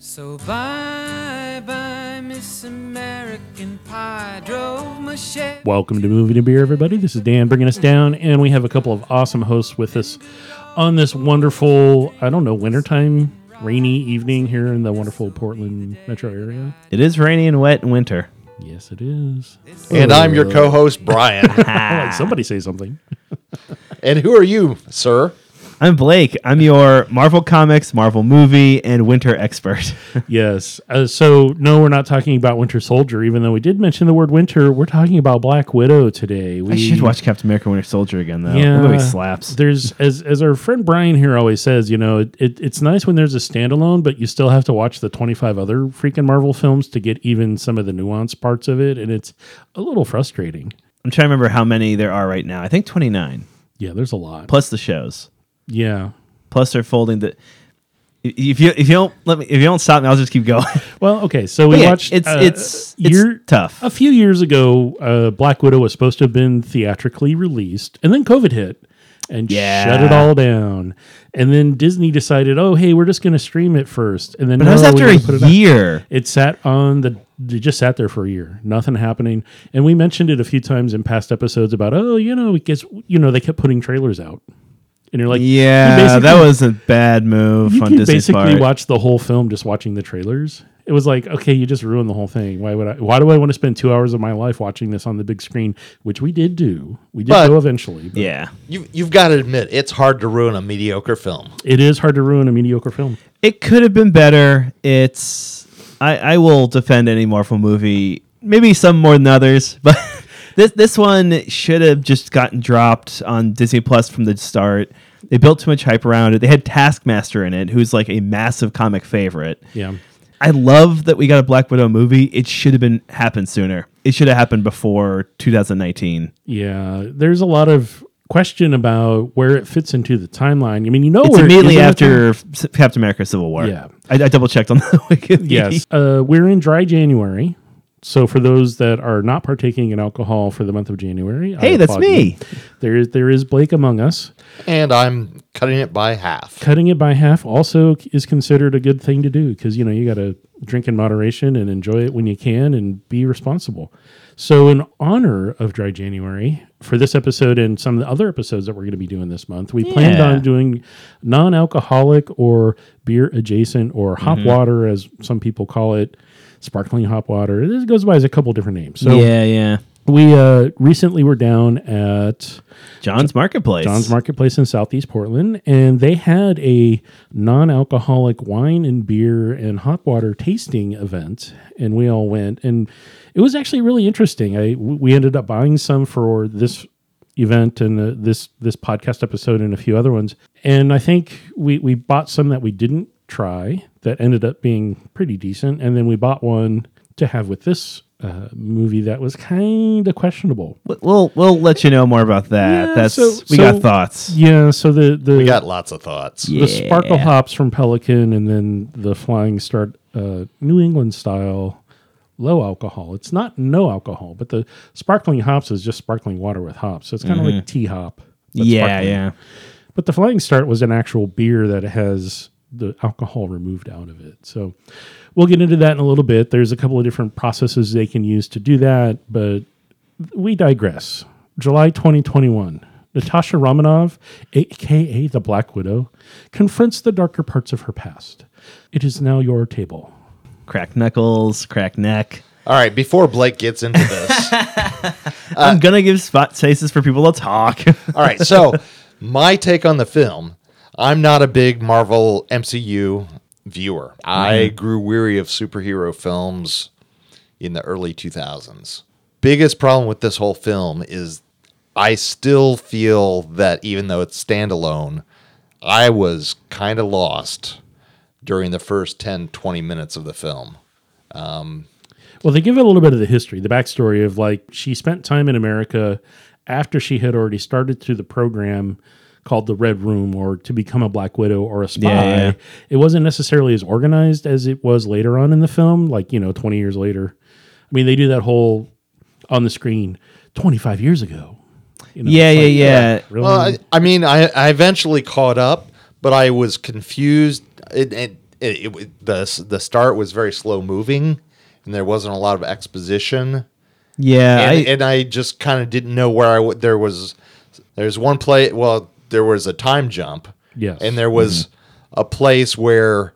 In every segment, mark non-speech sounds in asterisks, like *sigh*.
So bye bye, Miss American Pie. Drove my Chevy. Welcome to Movie to Beer, everybody. This is Dan bringing us down, and we have a couple of awesome hosts with us on this wonderful, I don't know, wintertime, rainy evening here in the wonderful Portland metro area. It is rainy and wet in winter. Yes, it is. And I'm your co-host Brian. *laughs* Like somebody say something. and who are you, sir? I'm Blake. I'm your Marvel Comics, Marvel movie, and winter expert. *laughs* Yes. Uh, so, no, we're not talking about Winter Soldier, even though we did mention the word winter. We're talking about Black Widow today. We I should watch Captain America: Winter Soldier again, though. Yeah, that movie slaps. There's as as our friend Brian here always says, you know, it, it, it's nice when there's a standalone, but you still have to watch the 25 other freaking Marvel films to get even some of the nuanced parts of it, and it's a little frustrating. I'm trying to remember how many there are right now. I think 29 Yeah, there's a lot. plus the shows. Yeah. Plus they're folding the. If you if you don't let me if you don't stop me, I'll just keep going. *laughs* Well, okay. So we yeah, watched. it's uh, it's year- it's tough. A few years ago, uh, Black Widow was supposed to have been theatrically released, and then COVID hit and Yeah. shut it all down. And then Disney decided, oh, hey, we're just going to stream it first. And then But that was after put it a out. year. It sat on the. It just sat there for a year, nothing happening. And we mentioned it a few times in past episodes about, oh, you know, it gets, you know, they kept putting trailers out, and you're like, you Yeah, that was a bad move You on can Disney's basically part. watch the whole film just watching the trailers. It was like, okay, you just ruined the whole thing. Why would I? Why do I want to spend two hours of my life watching this on the big screen? Which we did do. We did But- go eventually. but yeah, You, you've got to admit, it's hard to ruin a mediocre film. it is hard to ruin a mediocre film. it could have been better. It's I, I will defend any Marvel movie, maybe some more than others, *laughs* but this this one should have just gotten dropped on Disney Plus from the start. They built too much hype around it. They had Taskmaster in it, who's like a massive comic favorite. Yeah. I love that we got a Black Widow movie. It should have been happened sooner. It should have happened before 2019. Yeah. There's a lot of question about where it fits into the timeline. I mean, you know, It's where immediately the after Captain America: Civil War. Yeah. I, I double checked on the *laughs* Wikipedia. Yes. Uh, we're in dry January. So for those that are not partaking in alcohol for the month of January, I Hey, that's applaud you. me. There is there is Blake among us. And I'm cutting it by half. Cutting it by half also is considered a good thing to do because you know you got to drink in moderation and enjoy it when you can and be responsible. So, in honor of Dry January, for this episode and some of the other episodes that we're going to be doing this month, we planned on doing non-alcoholic or beer adjacent or hop mm-hmm. water, as some people call it, sparkling hop water. This goes by as a couple different names. So, yeah, yeah. we uh, recently were down at John's Marketplace. John's Marketplace in Southeast Portland, and they had a non-alcoholic wine and beer and hop water tasting event, and we all went, and it was actually really interesting. I we ended up buying some for this event and uh, this this podcast episode and a few other ones, and I think we we bought some that we didn't try that ended up being pretty decent, and then we bought one to have with this. Uh, movie that was kind of questionable. W- We'll we'll let you know more about that. Yeah, That's so- we so- got thoughts. Yeah, so the the We got lots of thoughts. the sparkle hops from Pelican, and then the Flying Start uh, New England style low alcohol. It's not no alcohol, but the sparkling hops is just sparkling water with hops. So it's kind of like tea hop. Yeah, sparkling. yeah. But the Flying Start was an actual beer that has the alcohol removed out of it. So we'll get into that in a little bit. There's a couple of different processes they can use to do that, but we digress. July 2021. Natasha Romanoff, aka the Black Widow, confronts the darker parts of her past. It is now your table. Crack knuckles, crack neck. All right, before Blake gets into this, *laughs* I'm gonna give spot spaces for people to talk. all right, so my take on the film I'm not a big Marvel MCU viewer. I grew weary of superhero films in the early 2000s. Biggest problem with this whole film is I still feel that even though it's standalone, I was kind of lost during the first 10, 20 minutes of the film. Um, well, they give it a little bit of the history, the backstory of like she spent time in America after she had already started through the program called the Red Room or to become a Black Widow or a spy. Yeah, yeah. It wasn't necessarily as organized as it was later on in the film, like, you know, 20 years later. I mean, they do that whole on the screen 25 years ago. You know, yeah, it's yeah, like, yeah. Really? Well, I, I mean, I, I eventually caught up, but I was confused. It, it, it, it the the start was very slow moving, and there wasn't a lot of exposition. Yeah, and, I, and I just kind of didn't know where I w- there was. There's one play. Well, there was a time jump. Yes. and there was a place where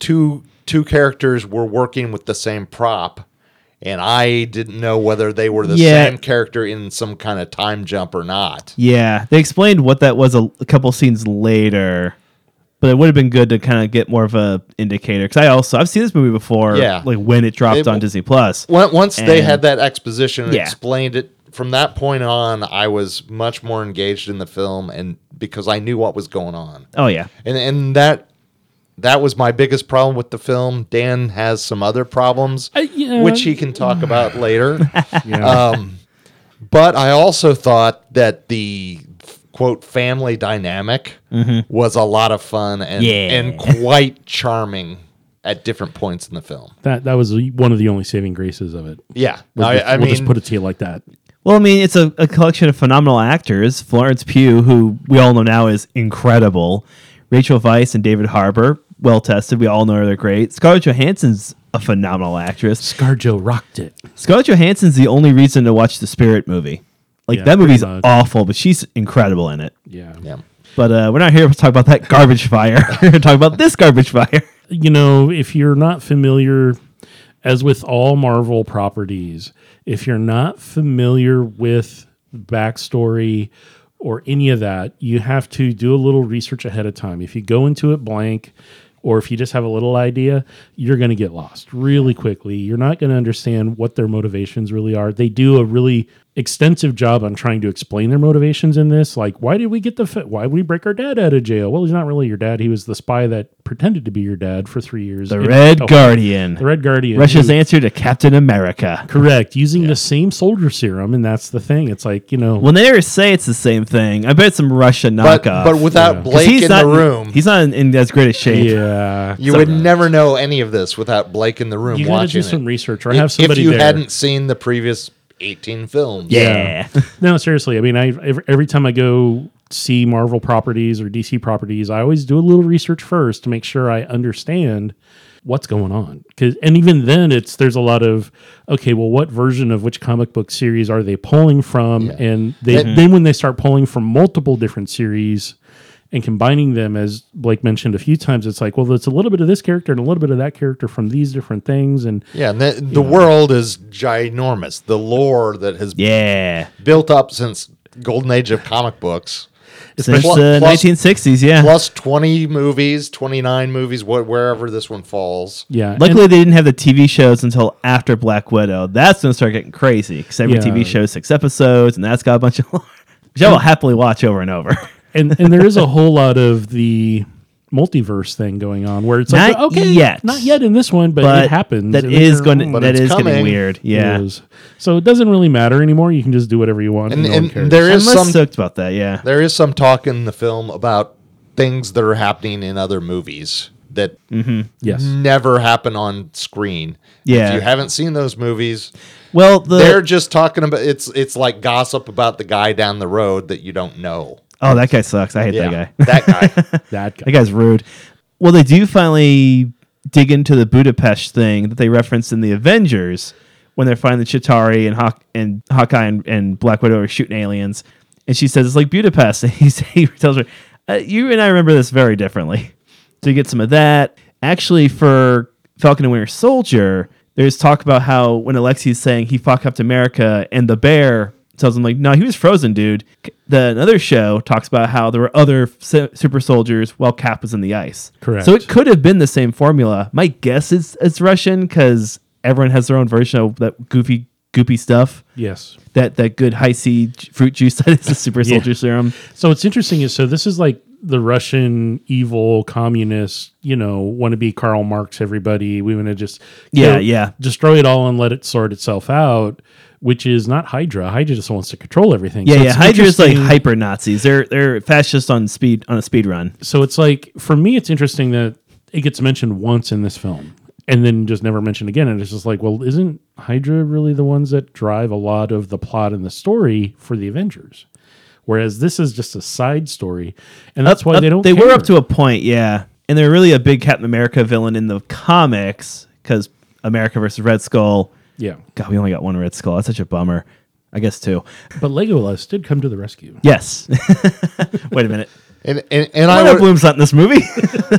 two two characters were working with the same prop, and I didn't know whether they were the Yeah. same character in some kind of time jump or not. yeah. They explained what that was a, a couple scenes later, but it would have been good to kind of get more of a indicator because I also I've seen this movie before. Yeah. like when it dropped It- on Disney Plus. Once once they had that exposition and Yeah. explained it, from that point on, I was much more engaged in the film, and because I knew what was going on. Oh yeah, and and that that was my biggest problem with the film. Dan has some other problems, I- yeah. which he can talk *sighs* about later. *laughs* Yeah. Um, but I also thought that the quote family dynamic was a lot of fun and Yeah. and quite charming at different points in the film. that that was one of the only saving graces of it. Yeah, We'll, I, just, I we'll mean, just put it to you like that. Well, I mean, it's a, a collection of phenomenal actors. Florence Pugh, who we all know now is incredible. Rachel Weisz and David Harbour, well tested. We all know they're great. Scarlett Johansson's a phenomenal actress. ScarJo rocked it. Scarlett Johansson's the only reason to watch the Spirit movie. Like Yeah, that movie's much. awful, but she's incredible in it. Yeah. yeah. But uh, we're not here to talk about that garbage fire. *laughs* we're here to about this garbage fire. you know, if you're not familiar, as with all Marvel properties, if you're not familiar with backstory or any of that, you have to do a little research ahead of time. If you go into it blank, or if you just have a little idea, you're going to get lost really quickly. You're not going to understand what their motivations really are. They do a really extensive job on trying to explain their motivations in this. Like, why did we get the fi- why would we break our dad out of jail? Well, he's not really your dad. He was the spy that pretended to be your dad for three years. The in- Red oh, Guardian. The Red Guardian. Russia's who- answer to Captain America. correct using the same soldier serum, and that's the thing. It's like you know, Well, they never say it's the same thing. I bet it's some Russia But knockoff. but without Yeah. 'Cause Blake in not, the room, He's not in, in as great a shape. yeah, you would never know any of this without Blake in the room you got to watching do some it. research or If- have somebody if you there. hadn't seen the previous 18 films. Yeah. No, seriously. I mean, I every, every time I go see Marvel properties or DC properties, I always do a little research first to make sure I understand what's going on. Cause, and even then, it's there's a lot of okay, well, what version of which comic book series are they pulling from? Yeah. And they, mm-hmm. then when they start pulling from multiple different series and combining them, as Blake mentioned a few times, it's like, well, it's a little bit of this character and a little bit of that character from these different things, and Yeah, and the, the world is ginormous. The lore that has Yeah. built up since golden age of comic books, Since Plus- the plus- 1960s, yeah. plus 20 movies, 29 movies, wh- wherever this one falls. yeah. Luckily, and- they didn't have the TV shows until after Black Widow. That's when it started getting crazy because every Yeah. TV show is six episodes, and that's got a bunch of lore, *laughs* which I will happily watch over and over. And and there is a whole lot of the multiverse thing going on where it's like Not okay yet. not yet in this one but, But it happens that in is the going to one. But that it's is getting coming. weird. Yeah, is. so it doesn't really matter anymore you can just do whatever you want And, and, no one and cares. there I'm less some stoked about that. Yeah, there is some talk in the film about things that are happening in other movies that mm-hmm. yes never happen on screen. Yeah. If you haven't seen those movies, well, the they're just talking about it's it's like gossip about the guy down the road that you don't know. Oh, that guy sucks. I hate Yeah, that guy. that guy. *laughs* that guy. That guy's rude. Well, they do finally dig into the Budapest thing that they referenced in the Avengers when they're finding Chitauri and Hawk and Hawkeye and, and Black Widow are shooting aliens, and she says it's like Budapest, *laughs* and he's, he tells her, uh, "You and I remember this very differently." So you get some of that. Actually, for Falcon and Winter Soldier, there's talk about how when Alexi's saying he fought Captain America and the bear tells him like, no, he was frozen, dude. The another show talks about how there were other su- super soldiers while Cap was in the ice. Correct. So it could have been the same formula. My guess is it's Russian because everyone has their own version of that goofy, goopy stuff. yes That that good high C fruit juice *laughs* that is the super Yeah. soldier serum. so what's interesting is so this is like the russian evil communist you know want to be karl marx everybody we want to just Yeah, kill- yeah. destroy it all and let it sort itself out which is not hydra hydra just wants to control everything Yeah, So yeah. Hydra is like hyper Nazis. They're they're fascist on speed on a speed run. so it's like for me it's interesting that it gets mentioned once in this film and then just never mentioned again and it's just like well isn't hydra really the ones that drive a lot of the plot and the story for the avengers whereas this is just a side story and that's why Up- they don't They were up to a point, yeah. and they're really a big Captain America villain in the comics because America versus Red Skull. Yeah. God, we only got one Red Skull. That's such a bummer. I guess two. But Legolas did come to the rescue. Yes. *laughs* Wait a minute. And and, and I I would, Bloom's not in this movie. *laughs*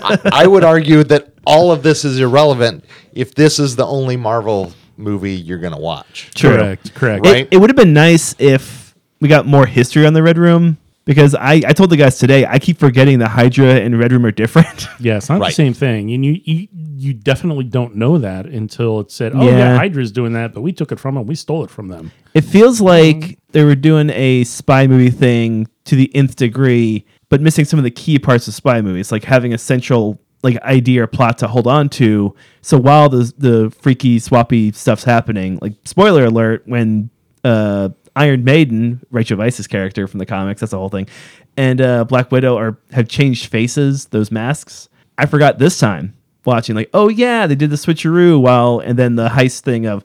I, I would argue that all of this is irrelevant if this is the only Marvel movie you're going to watch. True. Correct. Correct. Right. It, it would have been nice if we got more history on the Red Room because I, I told the guys today I keep forgetting the Hydra and Red Room are different. *laughs* Yeah, it's not the same thing, and you, you you definitely don't know that until it said, "Oh Yeah. yeah, Hydra's doing that, but we took it from them. We stole it from them." It feels like they were doing a spy movie thing to the nth degree, but missing some of the key parts of spy movies, like having a central like idea or plot to hold on to. So while the the freaky swappy stuff's happening, like spoiler alert, when uh, Iron Maiden, Rachel Weisz's character from the comics, that's the whole thing, and uh, Black Widow are have changed faces, those masks. I forgot this time watching, like, oh yeah, they did the switcheroo while, and then the heist thing of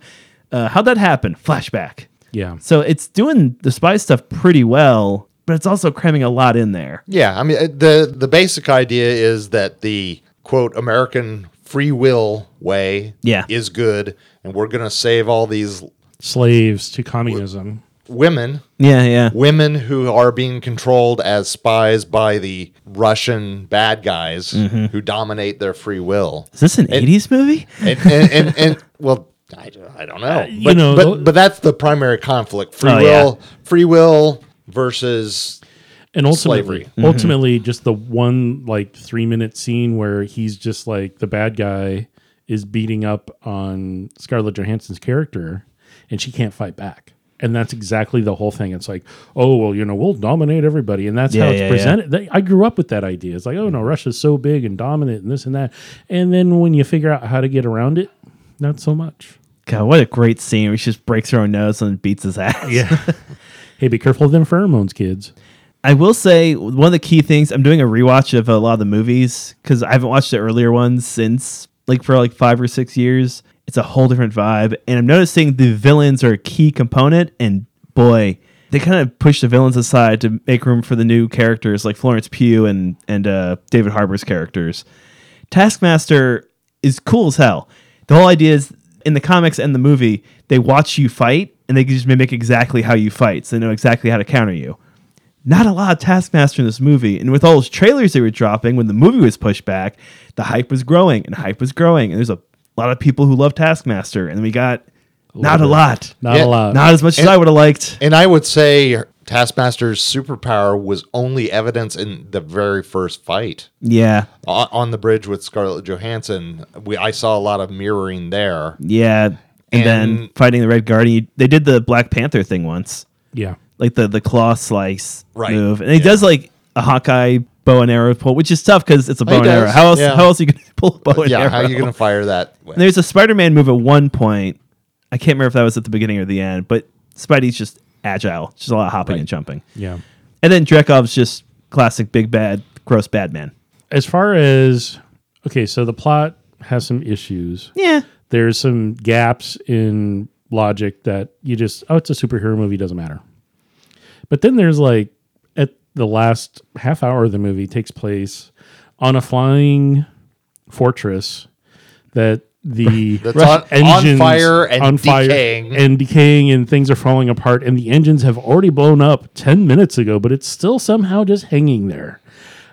uh, how'd that happen? Flashback. Yeah, So it's doing the spy stuff pretty well, but it's also cramming a lot in there. Yeah, I mean the the basic idea is that the quote American free will way Yeah. is good and we're going to save all these slaves to communism. Women Yeah, yeah. women who are being controlled as spies by the Russian bad guys Mm-hmm. who dominate their free will. Is this an And- 80s movie? And and, and, *laughs* and well, I, I don't know. you but, know, but but that's the primary conflict: free Oh, yeah. will, free will versus And ultimately, Slavery. ultimately, just the one like three minute scene where he's just like the bad guy is beating up on Scarlett Johansson's character, and she can't fight back. And that's exactly the whole thing. It's like, oh well, you know, we'll dominate everybody, and that's Yeah, how it's yeah, yeah. presented. They- I grew up with that idea. It's like, oh no, Russia's so big and dominant, and this and that. And then when you figure out how to get around it, not so much. God, what a great scene she just breaks her own nose and beats his ass. Yeah. *laughs* hey, be careful of them pheromones, kids. I will say one of the key things I'm doing a rewatch of a lot of the movies because I haven't watched the earlier ones since like for like five or six years. It's a whole different vibe, and I'm noticing the villains are a key component. And boy, they kind of push the villains aside to make room for the new characters like Florence Pugh and and uh, David Harbour's characters. Taskmaster is cool as hell. The whole idea is in the comics and the movie, they watch you fight and they just mimic exactly how you fight, so they know exactly how to counter you not a lot of Taskmaster in this movie. And with all those trailers they were dropping when the movie was pushed back, the hype was growing and hype was growing. And there's a lot of people who love Taskmaster. And we got not a lot. Not Yeah, a lot. Not as much as I would have liked. And I would say Taskmaster's superpower was only evidence in the very first fight Yeah. O- on the bridge with Scarlett Johansson. We I saw a lot of mirroring there. Yeah. And, then fighting the Red Guardian. They did the Black Panther thing once, yeah. like the, the claw slice Right. move. And he Yeah. does like a Hawkeye bow and arrow pull, which is tough because it's a oh, bow He and arrow. How else, yeah. how else are you going *laughs* to pull a bow and arrow? yeah, arrow? how are you going to fire that? And there's a Spider-Man move at one point. I can't remember if that was at the beginning or the end, but Spidey's just agile, just a lot of hopping and jumping. Yeah. And then Dreykov's just classic big bad, gross bad man. As far as okay, so the plot has some issues. Yeah, There's some gaps in logic that you just oh, it's a superhero movie, doesn't matter. But then there's like at the last half hour of the movie takes place on a flying fortress that the *laughs* That's on- on fire and decaying. and decaying and things are falling apart and the engines have already blown up 10 minutes ago but it's still somehow just hanging there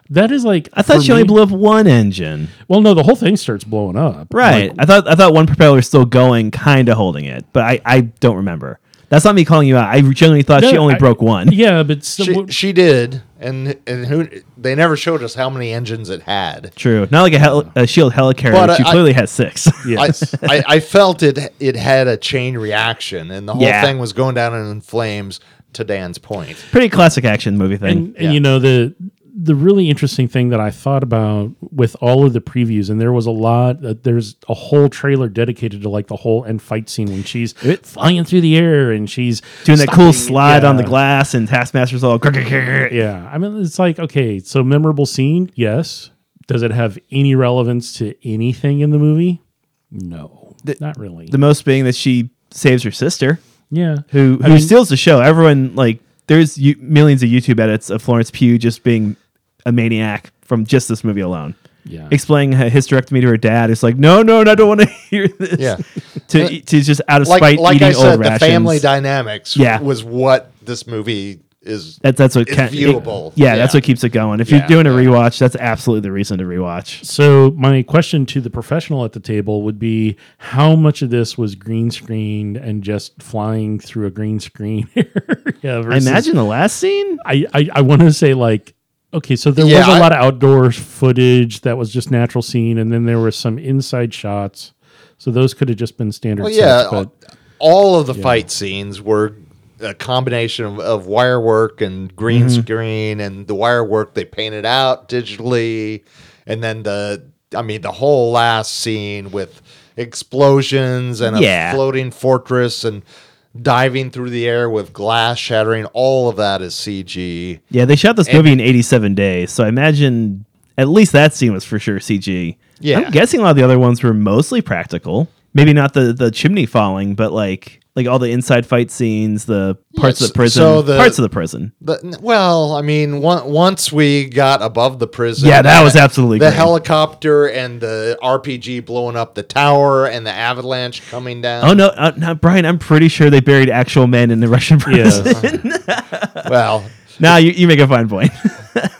that is like I thought for she only me- blew up one engine. well no the whole thing starts blowing up Right. Like, I thought I thought one propeller was still going, kind of holding it, but I, I don't remember. That's not me calling you out. I genuinely thought she only I- broke one. yeah but so, she, she did, and and who they never showed us how many engines it had. True. Not like a, hel- a shield helicarrier. But she I- clearly has six. yes *laughs* I, I felt it it had a chain reaction, and the whole Yeah. thing was going down in flames. To Dan's point, Pretty classic action movie thing. and, and Yeah. you know the the really interesting thing that I thought about with all of the previews, and there was a lot. Uh, there's a whole trailer dedicated to like the whole end fight scene when she's flying through the air and she's Doing that cool stopping- slide on the glass, and Taskmaster's all. Yeah, I mean it's like okay, so memorable scene, yes. Does it have any relevance to anything in the movie? No, not really. The most being that she saves her sister. yeah, who I who mean- steals the show. Everyone like there's you, millions of YouTube edits of Florence Pugh just being a maniac from just this movie alone. Yeah. explaining a hysterectomy to her dad. It's like, no, no, no I don't want to *laughs* hear this. Yeah. *laughs* to to just out of like spite like eating I said, old the rations. family dynamics Yeah. was what this movie is. That's that's what is can- viewable. yeah, that's what keeps it going. If Yeah, you're doing a rewatch, that's absolutely the reason to rewatch. So my question to the professional at the table would be how much of this was green screened and just flying through a green screen *laughs* area I imagine the last scene. I I, I want to say like okay, so there Yeah, was a I- lot of outdoor footage that was just natural scene, and then there were some inside shots. So those could have just been standard. Well, yeah, sets, but all of the fight scenes were a combination of, of wire work and green Mm-hmm. screen, and the wire work they painted out digitally, and then the I mean the whole last scene with explosions and Yeah. a floating fortress and diving through the air with glass shattering. All of that is CG. Yeah, they shot this movie in 87 days, so I imagine at least that scene was for sure CG. Yeah. I'm guessing a lot of the other ones were mostly practical. Maybe not the the chimney falling, but like like all the inside fight scenes, the parts Yes, of the prison, so the- parts of the prison. The, well, I mean, one, once we got above the prison, Yeah, that was absolutely the great. helicopter and the RPG blowing up the tower and the avalanche coming down. Oh no, uh, no, Brian! I'm pretty sure they buried actual men in the Russian prison. yeah, *laughs* Well, now you, you make a fine point. *laughs*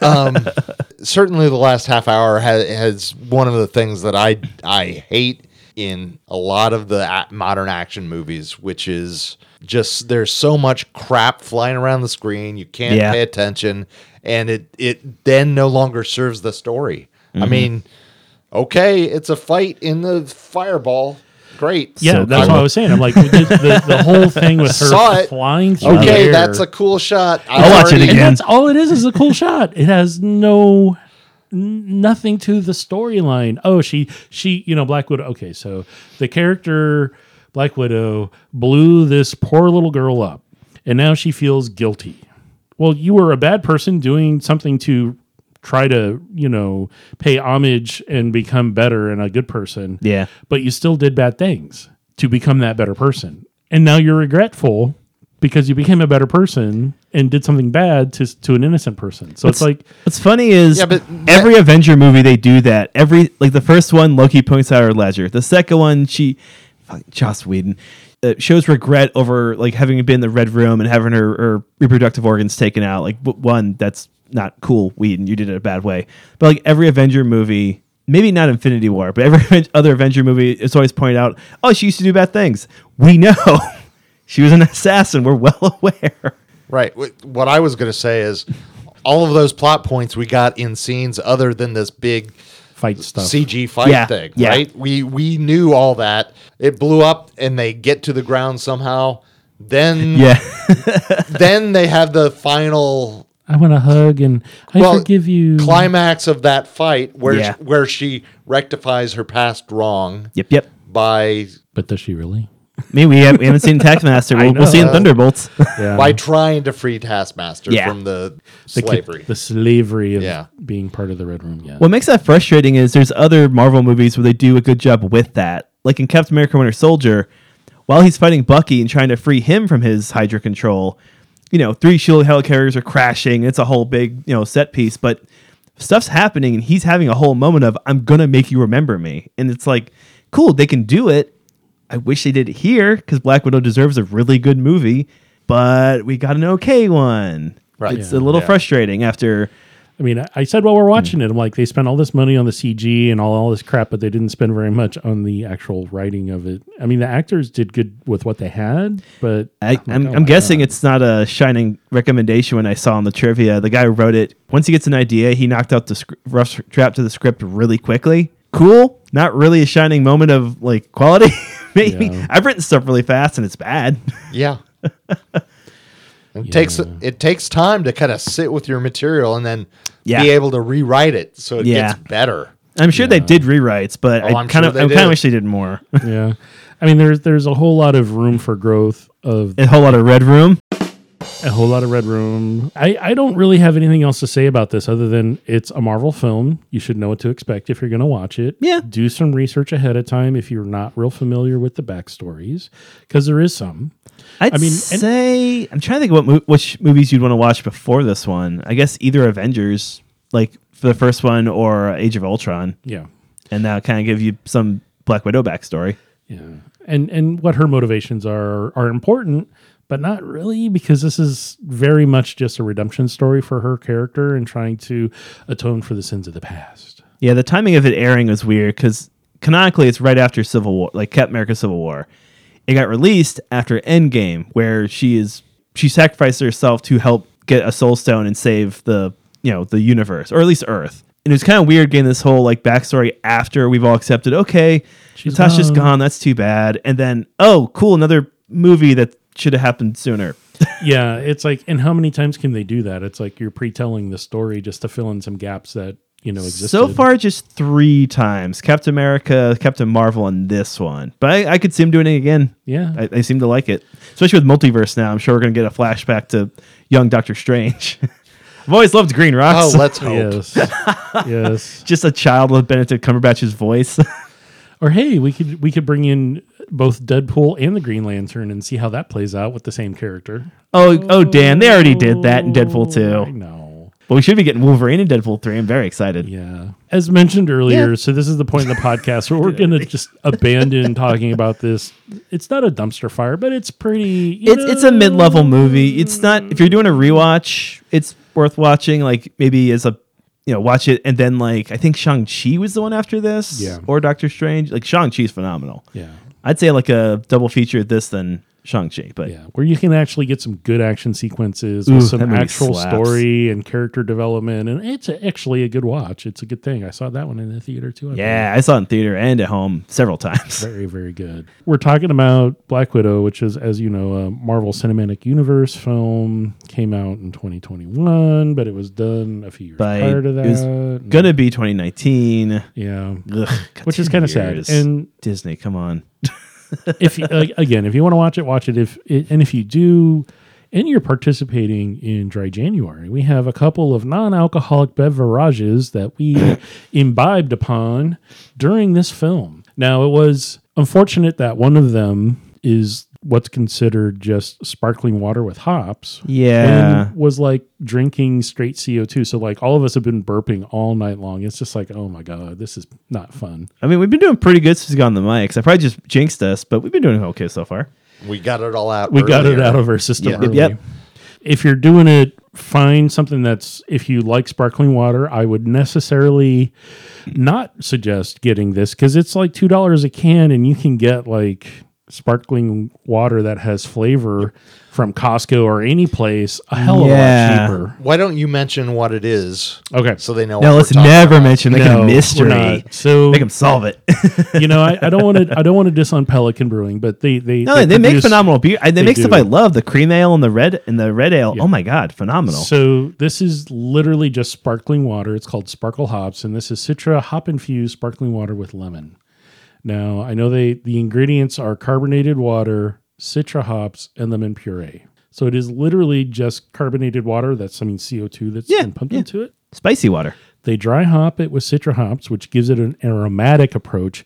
certainly the last half hour has, has one of the things that I I hate in a lot of the modern action movies, which is just there's so much crap flying around the screen, you can't Yeah. pay attention, and it it then no longer serves the story. Mm-hmm. I mean, okay, it's a fight in the fireball, great. yeah. So that's cool. what I was saying. I'm like the, the, the *laughs* whole thing with her Saw it. flying through. the Okay, air. that's a cool shot. I'll watch it And again. that's all it is is a cool shot. It has no n- nothing to the storyline. Oh, she she you know Black Widow. Okay, so the character Black Widow blew this poor little girl up, and now she feels guilty. Well, you were a bad person doing something to try to you know pay homage and become better and a good person. Yeah. but you still did bad things to become that better person, and now you're regretful because you became a better person and did something bad to to an innocent person. So it's like What's funny is Yeah, but every Avenger movie they do that. Every like the first one, Loki points out her ledger. The second one, she, Joss Whedon, uh, shows regret over like having been in the red room and having her, her reproductive organs taken out. Like one, that's not cool, Whedon. You did it a bad way. But like every Avenger movie. Maybe not Infinity War, but every *laughs* other Avenger movie, it's always pointed out, oh, she used to do bad things. We know. *laughs* she was an *laughs* assassin. We're well *laughs* aware. Right. What I was going to say is all of those plot points we got in scenes other than this big fight stuff. CG fight Yeah, thing, yeah. right? We we knew all that. It blew up and they get to the ground somehow. Then *laughs* Yeah. then they have the final I want to hug and I well, forgive you. climax of that fight where Yeah. she, where she rectifies her past wrong yep, yep. by but does she really? *laughs* Me, we, have, we haven't seen Taskmaster. We'll, we'll see in. Thunderbolts. *laughs* Yeah. by trying to free Taskmaster Yeah. from the the, ki- slavery. the slavery of Yeah. being part of the Red Room. Yeah. what makes that frustrating is there's other Marvel movies where they do a good job with that. Like in Captain America Winter Soldier, while he's fighting Bucky and trying to free him from his Hydra control, you know, three shield helicarriers are crashing. It's a whole big, you know, set piece, but stuff's happening and he's having a whole moment of, I'm going to make you remember me. And it's like, cool, they can do it. I wish they did it here because Black Widow deserves a really good movie, but we got an okay one. Right. It's Yeah. a little Yeah. frustrating after. I mean, I- I said while we're watching hmm. it, I'm like, they spent all this money on the CG and all, all this crap, but they didn't spend very much on the actual writing of it. I mean, the actors did good with what they had, but I, like, I'm, oh I'm guessing it's not a shining recommendation when I saw on the trivia. The guy who wrote it, once he gets an idea, he knocked out the sc- rough draft to the script really quickly. Cool. Not really a shining moment of like quality. *laughs* Maybe Yeah. I've written stuff really fast and it's bad. *laughs* Yeah. It takes it takes time to kind of sit with your material and then Yeah. be able to rewrite it so it Yeah. gets better. I'm sure they did rewrites, but Oh, I I'm kind sure of they I kind of wish they did more. yeah. I mean, there's there's a whole lot of room for growth of a whole lot of red room. A whole lot of red room. I, I don't really have anything else to say about this other than it's a Marvel film. You should know what to expect if you're going to watch it. Yeah. Do some research ahead of time if you're not real familiar with the backstories, because there is some. I'd I mean, and- say I'm trying to think what mo- which movies you'd want to watch before this one. I guess either Avengers, like for the first one or Age of Ultron, Yeah. and that kind of give you some Black Widow backstory. Yeah. And and what her motivations are are important, but not really because this is very much just a redemption story for her character and trying to atone for the sins of the past. Yeah, the timing of it airing was weird because canonically it's right after Civil War, like Captain America Civil War. It got released after Endgame, where she is she sacrificed herself to help get a Soul Stone and save the you know the universe or at least Earth. And it was kind of weird getting this whole like backstory after we've all accepted. Okay, She's Natasha's gone. gone. That's too bad. And then oh, cool, another movie that should have happened sooner. *laughs* yeah, it's like and how many times can they do that? It's like you're pre-telling the story just to fill in some gaps that, you know, exist. So far, just three times: Captain America, Captain Marvel, and this one. But I, I could see him doing it again. Yeah. I, I seem to like it, especially with multiverse now. I'm sure we're going to get a flashback to young Doctor Strange. *laughs* I've always loved Green Rocks. Oh, let's *laughs* hope. yes. yes. Just a child with Benedict Cumberbatch's voice. Or hey, we could we could bring in both Deadpool and the Green Lantern and see how that plays out with the same character. oh, oh, Dan, they already did that in Deadpool I 2. know. But we should be getting Wolverine in Deadpool 3. I'm very excited. Yeah. As mentioned earlier, Yeah. so this is the point in the podcast where we're *laughs* going to just abandon talking about this. It's not a dumpster fire, but it's pretty. you It's it's a know, mid level movie. It's not if you're doing a rewatch, it's worth watching. Like maybe as a you know watch it and then like I think Shang Chi was the one after this, Yeah. or Doctor Strange. Like Shang Chi's phenomenal. Yeah. I'd say like a double feature of this than Shang Chi, but Yeah, where you can actually get some good action sequences with that some actual story and character development, and it's actually a good watch. It's a good thing. I saw that one in the theater too. I yeah, I saw it in theater and at home several times. Very, very good. We're talking about Black Widow, which is, as you know, a Marvel Cinematic Universe film. Came out in 2021, but it was done a few years By prior to that. it was gonna be 2019, yeah, Ugh, which is kind of sad. And Disney, come on. *laughs* if you, like, again, if you want to watch it, watch it. If and if you do, and you're participating in Dry January, we have a couple of non-alcoholic beverages that we *laughs* imbibed upon during this film. Now, it was unfortunate that one of them is what's considered just sparkling water with hops. Yeah. and was like drinking straight CO2. So like all of us have been burping all night long. It's just like, oh my god, this is not fun. I mean, we've been doing pretty good since we got on the mics. I probably just jinxed us, but we've been doing okay so far. We got it all out. we got it out of our system Yep, early. yep. If you're doing it, find something that's if you like sparkling water, I would necessarily not suggest getting this because it's like two dollars a can, and you can get like sparkling water that has flavor from Costco or any place a hell of Yeah. a lot cheaper. Why don't you mention what it is Okay. so they know? No, what let's we're talking never about? mention make it No, a we're mystery. not. So Make them solve it. *laughs* you know, I, I don't want to I don't want to diss on Pelican Brewing, but they they no, they, make produce- phenomenal beer. I- They, they make stuff do. I love. The cream ale and the red and the red ale. Oh my god, phenomenal. So this is literally just sparkling water. It's called Sparkle Hops, and this is Citra hop infused sparkling water with lemon. Now I know they the ingredients are carbonated water, Citra hops, and lemon puree. So it is literally just carbonated water. That's I mean CO two that's Yeah, been pumped yeah. into it. Spicy water. They dry hop it with Citra hops, which gives it an aromatic approach.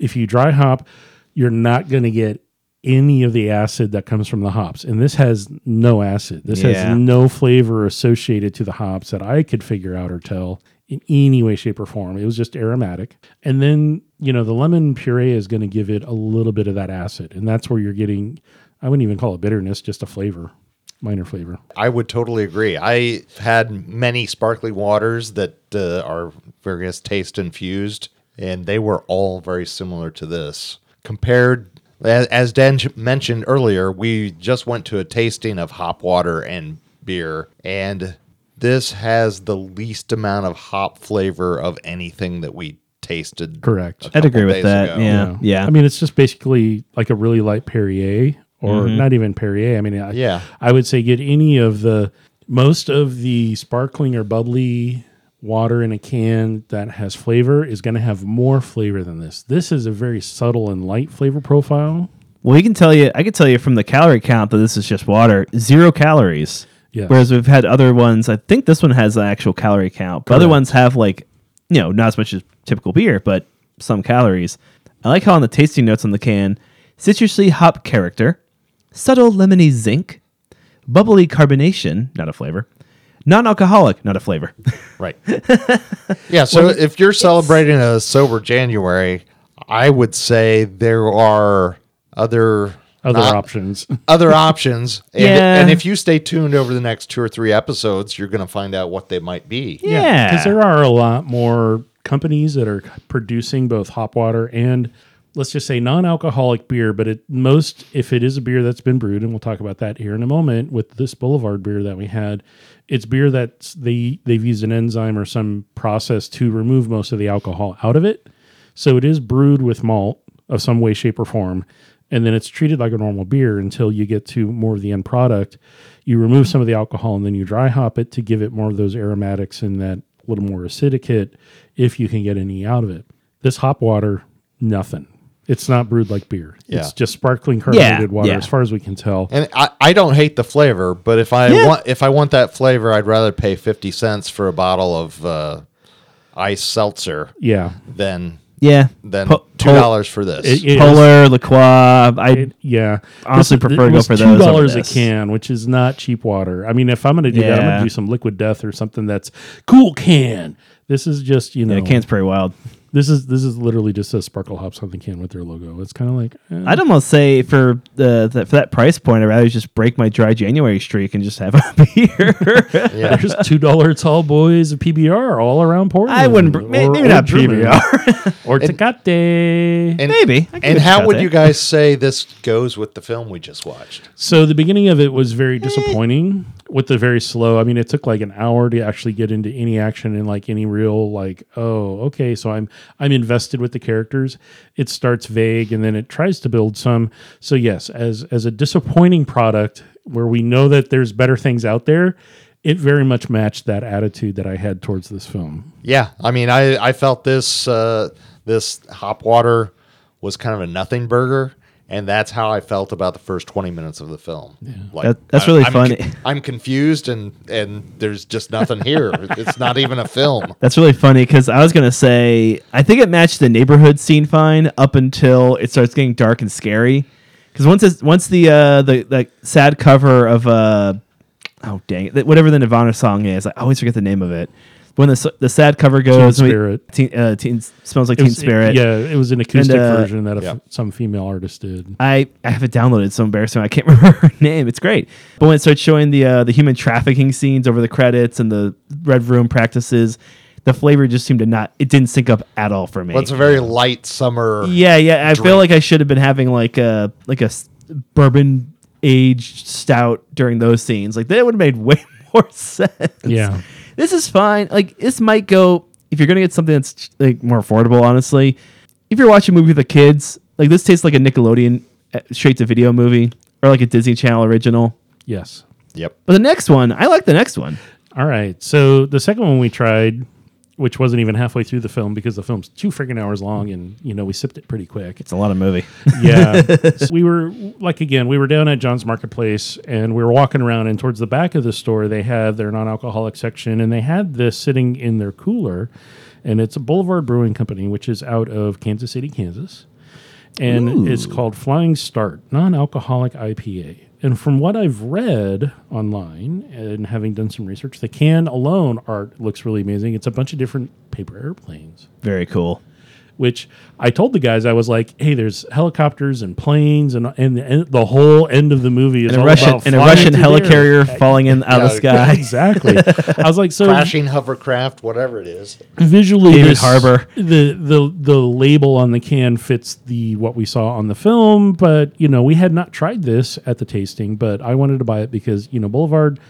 If you dry hop, you're not going to get any of the acid that comes from the hops. And this has no acid. This Yeah. has no flavor associated to the hops that I could figure out or tell in any way, shape, or form. It was just aromatic. And then, you know, the lemon puree is going to give it a little bit of that acid. And that's where you're getting, I wouldn't even call it bitterness, just a flavor, minor flavor. I would totally agree. I had many sparkly waters that uh, are various taste infused, and they were all very similar to this. Compared, as, as Dan mentioned earlier, we just went to a tasting of hop water and beer, and this has the least amount of hop flavor of anything that we tasted. Correct. a I'd agree with that. ago. Yeah. Yeah. I mean, it's just basically like a really light Perrier, or mm-hmm. not even Perrier. I mean, I, Yeah. I would say get any of the most of the sparkling or bubbly water in a can that has flavor is going to have more flavor than this. This is a very subtle and light flavor profile. Well, we can tell you. I can tell you from the calorie count that this is just water, zero calories. Yes. Whereas we've had other ones. I think this one has an actual calorie count. But other ones have like, you know, not as much as typical beer, but some calories. I like how on the tasting notes on the can, citrusy hop character, subtle lemony zinc, bubbly carbonation, not a flavor, non-alcoholic, not a flavor. *laughs* Right. *laughs* yeah. So if you're celebrating a sober January, I would say there are other Other not- options. *laughs* other options. And, Yeah. and if you stay tuned over the next two or three episodes, you're going to find out what they might be. yeah, Because there are a lot more companies that are producing both hop water and let's just say non-alcoholic beer, but it most if it is a beer that's been brewed, and we'll talk about that here in a moment with this Boulevard beer that we had, it's beer that's they they've used an enzyme or some process to remove most of the alcohol out of it. So it is brewed with malt of some way, shape, or form, and then it's treated like a normal beer until you get to more of the end product. You remove some of the alcohol and then you dry hop it to give it more of those aromatics and that little more acidic hit if you can get any out of it. This hop water, nothing. It's not brewed like beer. Yeah. It's just sparkling carbonated water yeah. as far as we can tell. And I, I don't hate the flavor, but if I Yeah. want if I want that flavor, I'd rather pay fifty cents for a bottle of uh, ice seltzer Yeah. than yeah. than Po- two dollars for this. It- it is- Polar, La Croix. I It- yeah, Honestly This- prefer to go was for two those over dollars a this. can, which is not cheap water. I mean, if I'm going to do that, I'm going Yeah. to do some liquid death or something that's cool can. This is just you know, yeah, can's pretty wild. This is this is literally just a sparkle hops on the can with their logo. It's kind of like eh. I'd almost say for the, the for that price point, I'd rather just break my dry January streak and just have a *laughs* beer. yeah. *laughs* There's two dollar tall boys of PBR all around Portland. I wouldn't. br- Or maybe not German. PBR. *laughs* or Tecate. And, Maybe. I And how would you guys say this goes with the film we just watched? So the beginning of it was very disappointing with the very slow. I mean, it took like an hour to actually get into any action and like any real like, oh, okay, so I'm I'm invested with the characters. It starts vague and then it tries to build some. So yes, as as a disappointing product where we know that there's better things out there, it very much matched that attitude that I had towards this film. Yeah, I mean, I I felt this uh, this hop water was kind of a nothing burger, and that's how I felt about the first twenty minutes of the film. Like That- that's I- really I'm funny. con- I'm confused, and and there's just nothing here. *laughs* it's not even a film. That's really funny because I was gonna say I think it matched the neighborhood scene fine up until it starts getting dark and scary. Because once it's, once the uh, the the sad cover of uh oh dang it whatever the Nirvana song is I always forget the name of it. When the the sad cover goes, we- Spirit. teen, uh, teen smells like It Teen was- Spirit. yeah, it was an acoustic uh, version that a f- Yeah. some female artist did. I, I have it downloaded. It's so embarrassing. I can't *laughs* remember her name. It's great. But when it starts showing the uh, the human trafficking scenes over the credits and the red room practices, the flavor just seemed to not. It didn't sync up at all for me. Well, it's a very light summer. yeah, yeah. I feel like I should have been having like a like a s- bourbon aged stout during those scenes. Like that would have made way *laughs* more sense. Yeah. This is fine. Like this might go if you're gonna get something that's like more affordable. Honestly, if you're watching a movie with the kids, like this tastes like a Nickelodeon uh, straight to video movie or like a Disney Channel original. Yes. Yep. But the next one, I like the next one. All right. So the second one we tried, which wasn't even halfway through the film because the film's two freaking hours long, and you know we sipped it pretty quick. It's a lot of movie. Yeah. *laughs* So we were like again, we were down at John's Marketplace, and we were walking around, and towards the back of the store, they had their non-alcoholic section, and they had this sitting in their cooler, and it's a Boulevard Brewing Company, which is out of Kansas City, Kansas, and it's called Flying Start Non-Alcoholic IPA. And from what I've read online and having done some research, the can alone art looks really amazing. It's a bunch of different paper airplanes Very cool. Which I told the guys I was like, "Hey, there's helicopters and planes and and the, and the whole end of the movie is And a all Russian about and a Russian through the air." helicarrier falling in out of the *laughs* sky. *laughs* Exactly. I was like, so Crashing hovercraft, whatever it is. visually, David this- Harbour. the the the label on the can fits the what we saw on the film, but you know we had not tried this at the tasting, but I wanted to buy it because you know Boulevard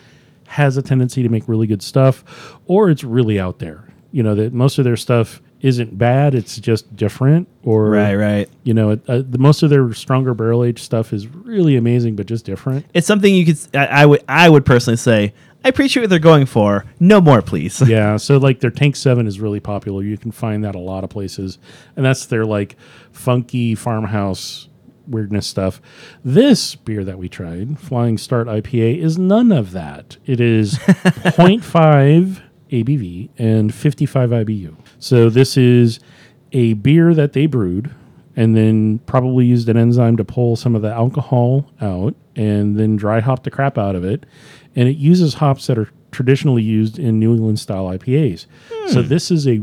has a tendency to make really good stuff, or it's really out there. You know that most of their stuff isn't bad; it's just different, or Right, right. You know, it, uh, the most of their stronger barrel aged stuff is really amazing, but just different. It's something you could. I, I would. I would personally say. I appreciate what they're going for. No more, please. *laughs* yeah, so like their Tank Seven is really popular. You can find that a lot of places, and that's their like funky farmhouse weirdness stuff. This beer that we tried, Flying Start IPA, is none of that. It is *laughs* 0.5 ABV and 55 IBU. So this is a beer that they brewed and then probably used an enzyme to pull some of the alcohol out and then dry hop the crap out of it. And it uses hops that are traditionally used in New England style IPAs. So hmm. this is a.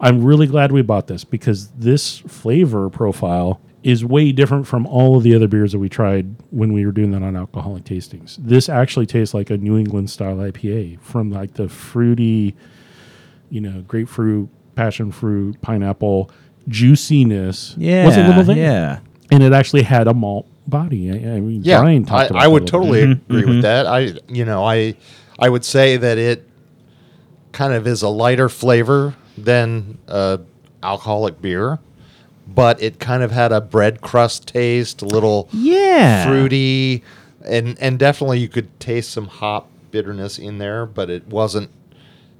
I'm really glad we bought this because this flavor profile is way different from all of the other beers that we tried when we were doing the non-alcoholic tastings. This actually tastes like a New England style IPA from like the fruity, you know, grapefruit, passion fruit, pineapple juiciness. Yeah, was a little there yeah. and it actually had a malt body. I, I mean, Yeah, Brian I, about I would totally bit. agree with that. I, you know, I, I would say that it kind of is a lighter flavor than uh, alcoholic beer, but it kind of had a bread crust taste, a little Yeah. fruity, and and definitely you could taste some hop bitterness in there, but it wasn't.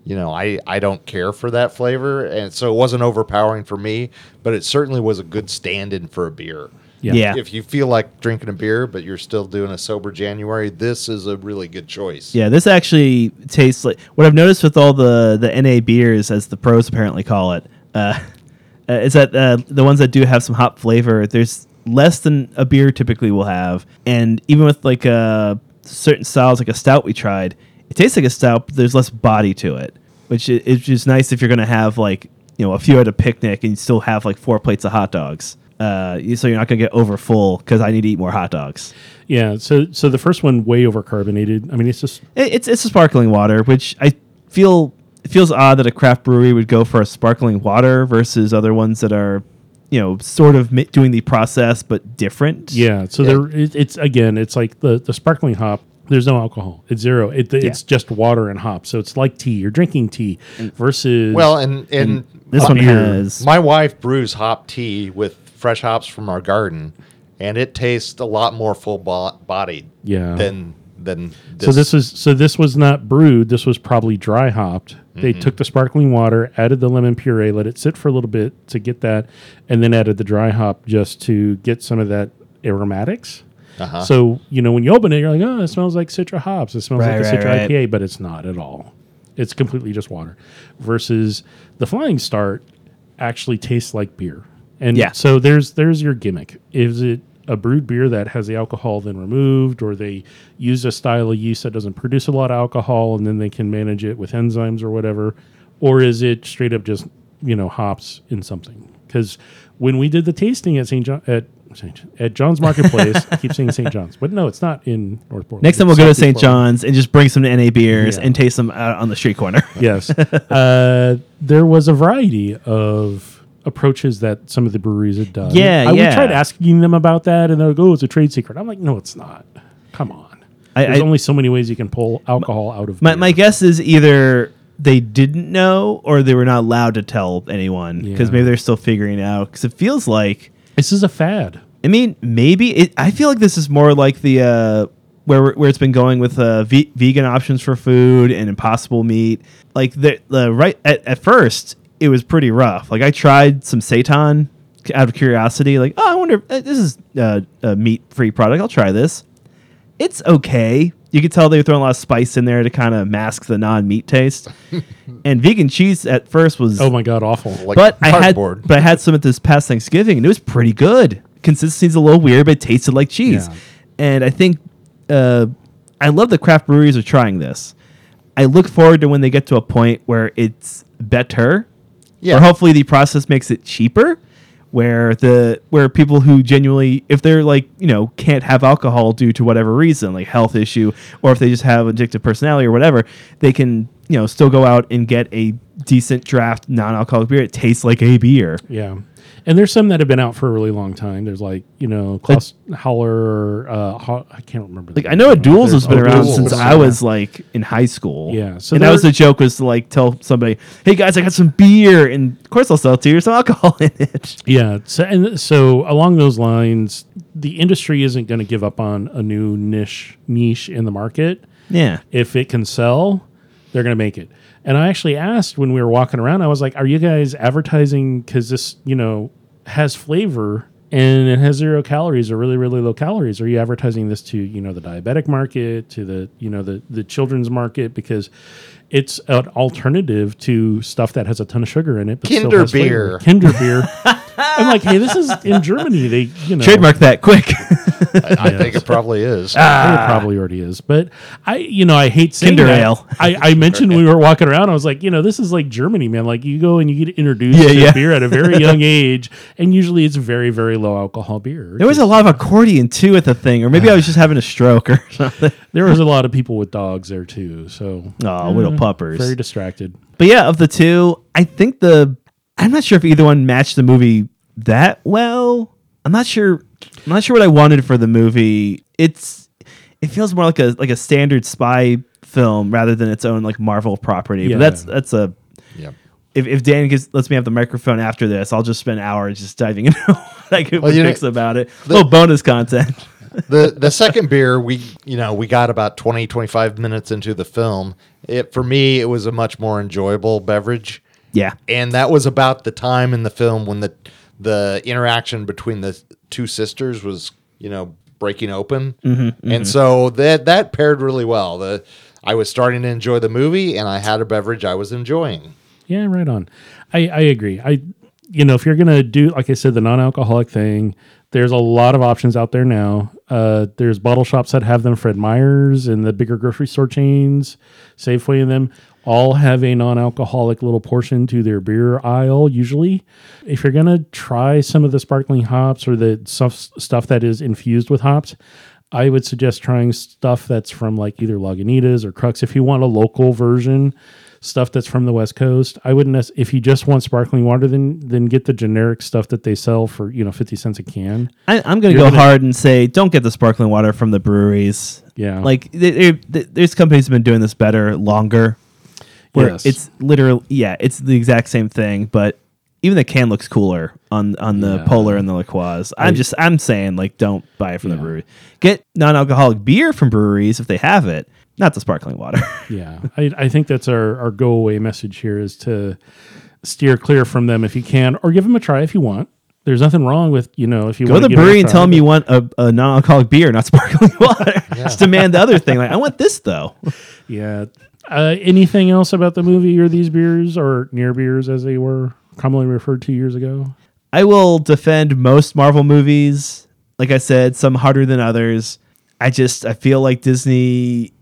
You know, I, I don't care for that flavor, and so it wasn't overpowering for me. But it certainly was a good stand-in for a beer Yeah. Yeah. if you feel like drinking a beer but you're still doing a sober January, this is a really good choice. Yeah, this actually tastes like what I've noticed with all the the NA beers, as the pros apparently call it, uh, *laughs* uh, is that uh, the ones that do have some hop flavor, there's less than a beer typically will have, and even with like uh, certain styles, like a stout we tried, it tastes like a stout, but there's less body to it, which is just nice if you're gonna have like you know a few at a picnic and you still have like four plates of hot dogs. Uh, so you're not gonna get over full because I need to eat more hot dogs. Yeah. So so the first one way over carbonated. I mean, it's just It- It's it's a sparkling water, which I feel it feels odd that a craft brewery would go for a sparkling water versus other ones that are, you know, sort of mi- doing the process but different. yeah. So there it, it's again, it's like the the sparkling hop. There's no alcohol. It's zero. It, It's just water and hop. So it's like tea. You're drinking tea mm. versus Well, and and This my- one beer. has my wife brews hop tea with fresh hops from our garden, and it tastes a lot more full bo- bodied. Yeah. Than than this. So this was so this was not brewed. This was probably dry hopped. They took the sparkling water, added the lemon puree, let it sit for a little bit to get that, and then added the dry hop just to get some of that aromatics. Uh-huh. So you know when you open it, you're like, oh, it smells like Citra hops. It smells Right, like a right, Citra right. IPA, but it's not at all. It's completely just water. Versus the Flying Start actually tastes like beer. And Yeah. so there's there's your gimmick. Is it a brewed beer that has the alcohol then removed, or they use a style of yeast that doesn't produce a lot of alcohol, and then they can manage it with enzymes or whatever, or is it straight up just you know hops in something? Because when we did the tasting at St. John at at John's Marketplace, *laughs* I keep saying St. John's, but no, it's not in North Portland. next time we'll go to St. John's and just bring some NA beers Yeah. and taste them out on the street corner. yes. *laughs* Uh, there was a variety of approaches that some of the breweries had done. Yeah, I, yeah. We tried asking them about that, and they're like, "Oh, it's a trade secret." I'm like, "No, it's not. Come on. I- There's I- only so many ways you can pull alcohol out of my my guess is either they didn't know or they were not allowed to tell anyone because Yeah. maybe they're still figuring it out. Because it feels like This is a fad. I mean, maybe it. I feel like this is more like the uh, where where it's been going with uh, ve- vegan options for food and impossible meat. Like the the right at, at first, it was pretty rough. Like I tried some seitan out of curiosity. Like, oh, I wonder uh, this is uh, a meat free product. I'll try this. It's okay. You could tell they were throwing a lot of spice in there to kind of mask the non meat taste. *laughs* and vegan cheese at first was Oh my god, awful. like but I had but I had some at this past Thanksgiving and it was pretty good. Consistency's a little weird, but it tasted like cheese. Yeah. And I think uh, I love that craft breweries are trying this. I look forward to when they get to a point where it's better, Yeah. or hopefully the process makes it cheaper. Where the where people who genuinely, if they're like you know can't have alcohol due to whatever reason, like health issue, or if they just have addictive personality or whatever, they can you know still go out and get a decent draft non-alcoholic beer. It tastes like a beer. Yeah. And there's some that have been out for a really long time. There's like, you know, Klaus Howler, uh, Ho- I can't remember. Like I know O'Doul's has been oh, around Duels since I was like in high school. Yeah, so and that was the joke was to like tell somebody, "Hey guys, I got some beer, and of course I'll sell it to you. Some alcohol *laughs* in it." Yeah. So, and so along those lines, the industry isn't going to give up on a new niche niche in the market. Yeah, If it can sell, they're going to make it. And I actually asked when we were walking around, I was like, "Are you guys advertising because this, you know, has flavor and it has zero calories or really, really low calories? Are you advertising this to, you know, the diabetic market, to the, you know, the the children's market because it's an alternative to stuff that has a ton of sugar in it, but still Kinder has flavor. beer. Kinder beer." *laughs* I'm like, hey, this is in Germany. They, you know, Trademark that quick. I, I think *laughs* it probably is. It probably already is, but I, you know, I hate saying Kinder that. Ale. I, I mentioned we were walking around. I was like, you know, this is like Germany, man. Like you go and you get introduced Yeah, to yeah. beer at a very *laughs* young age, and usually it's very, very low alcohol beer. there was a lot of accordion too at the thing, or maybe I was just having a stroke or *laughs* something. there was a lot of people with dogs there too. So Oh, little mm, puppers. very distracted. But yeah, of the two, I think the I'm not sure if either one matched the movie that well. I'm not sure. I'm not sure what I wanted for the movie. It's it feels more like a like a standard spy film rather than its own like Marvel property. Yeah. But that's that's a yeah. if, if Dan gets, lets me have the microphone after this, I'll just spend hours just diving *laughs* into what I could Well, you know, fix about it. little oh, bonus content. *laughs* the the second beer we you know we got about 20 25 minutes into the film it for me it was a much more enjoyable beverage Yeah. and that was about the time in the film when the the interaction between the two sisters was you know breaking open and so that that paired really well the i was starting to enjoy the movie and i had a beverage i was enjoying Yeah, right on. I, I agree. I you know, if you're gonna do like I said, the non-alcoholic thing, there's a lot of options out there now. Uh, there's bottle shops that have them. Fred Meyer's and the bigger grocery store chains, Safeway and them all have a non-alcoholic little portion to their beer aisle. Usually, if you're gonna try some of the sparkling hops or the stuff stuff that is infused with hops, I would suggest trying stuff that's from like either Lagunitas or Crux. If you want a local version, stuff that's from the West Coast, I wouldn't. If you just want sparkling water, then then get the generic stuff that they sell for you know fifty cents a can. I, I'm going to go gonna- hard and say don't get the sparkling water from the breweries. Yeah. Like they, they, they- there's companies have been doing this better longer. Where Yes. it's literally yeah, it's the exact same thing, but even the can looks cooler on on the Yeah. Polar and the LaCroix. I'm I- just I'm saying like don't buy it from the brewery. Get non-alcoholic beer from breweries if they have it, not the sparkling water. *laughs* Yeah, I, I think that's our, our go away message here is to steer clear from them if you can, or give them a try if you want. There's nothing wrong with you know if you Go to the give it a brewery and tell them you want a, a non-alcoholic beer, not sparkling *laughs* water. Just demand the other thing. Like I want this though. Yeah. Uh, anything else about the movie or these beers or near beers as they were commonly referred to years ago? I will defend most Marvel movies. Like I said, some harder than others. I just I feel like Disney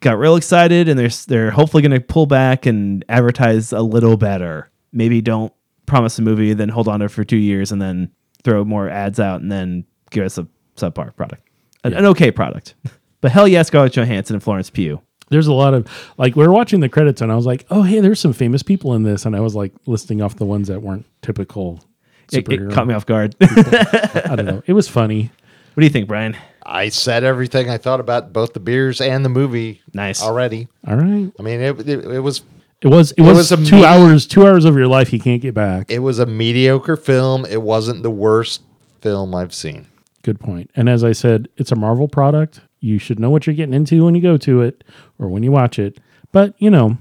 got real excited and they're they're hopefully going to pull back and advertise a little better. Maybe don't promise a movie then hold on to it for 2 years and then throw more ads out and then give us a subpar product. An, an okay product. *laughs* But hell yes, Scarlett Johansson and Florence Pugh. There's a lot of like we were watching the credits and I was like, oh hey, there's some famous people in this, and I was like listing off the ones that weren't typical. It, Superhero. it caught me off guard. *laughs* I don't know. It was funny. What do you think, Brian? i said everything i thought about both the beers and the movie Nice. already All right. i mean it, it, it was It was it was, was a two me- hours two hours of your life you can't get back. it was a mediocre film it wasn't the worst film i've seen Good point. And as I said, it's a Marvel product. You should know what you're getting into when you go to it or when you watch it. But, you know,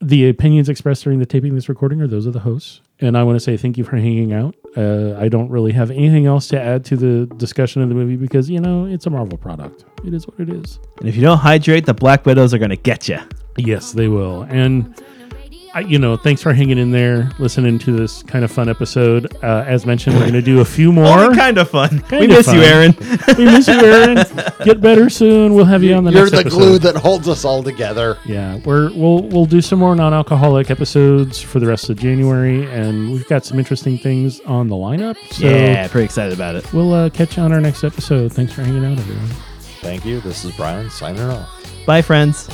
the opinions expressed during the taping of this recording are those of the hosts. And I want to say thank you for hanging out. Uh, I don't really have anything else to add to the discussion of the movie because, you know, it's a Marvel product. It is what it is. And if you don't hydrate, the Black Widows are going to get you. Yes, they will. And I, you know, thanks for hanging in there, listening to this kind of fun episode. Uh, as mentioned, we're going to do a few more. Only kind of fun. we Kinda miss you. Aaron. *laughs* we miss you, Aaron. Get better soon. We'll have you on the next. you're next the episode. glue that holds us all together yeah, we're we'll we'll do some more non-alcoholic episodes for the rest of January, and we've got some interesting things on the lineup. So yeah, pretty excited about it. we'll uh, catch you on our next episode. Thanks for hanging out, everyone. thank you this is brian signing off Bye, friends.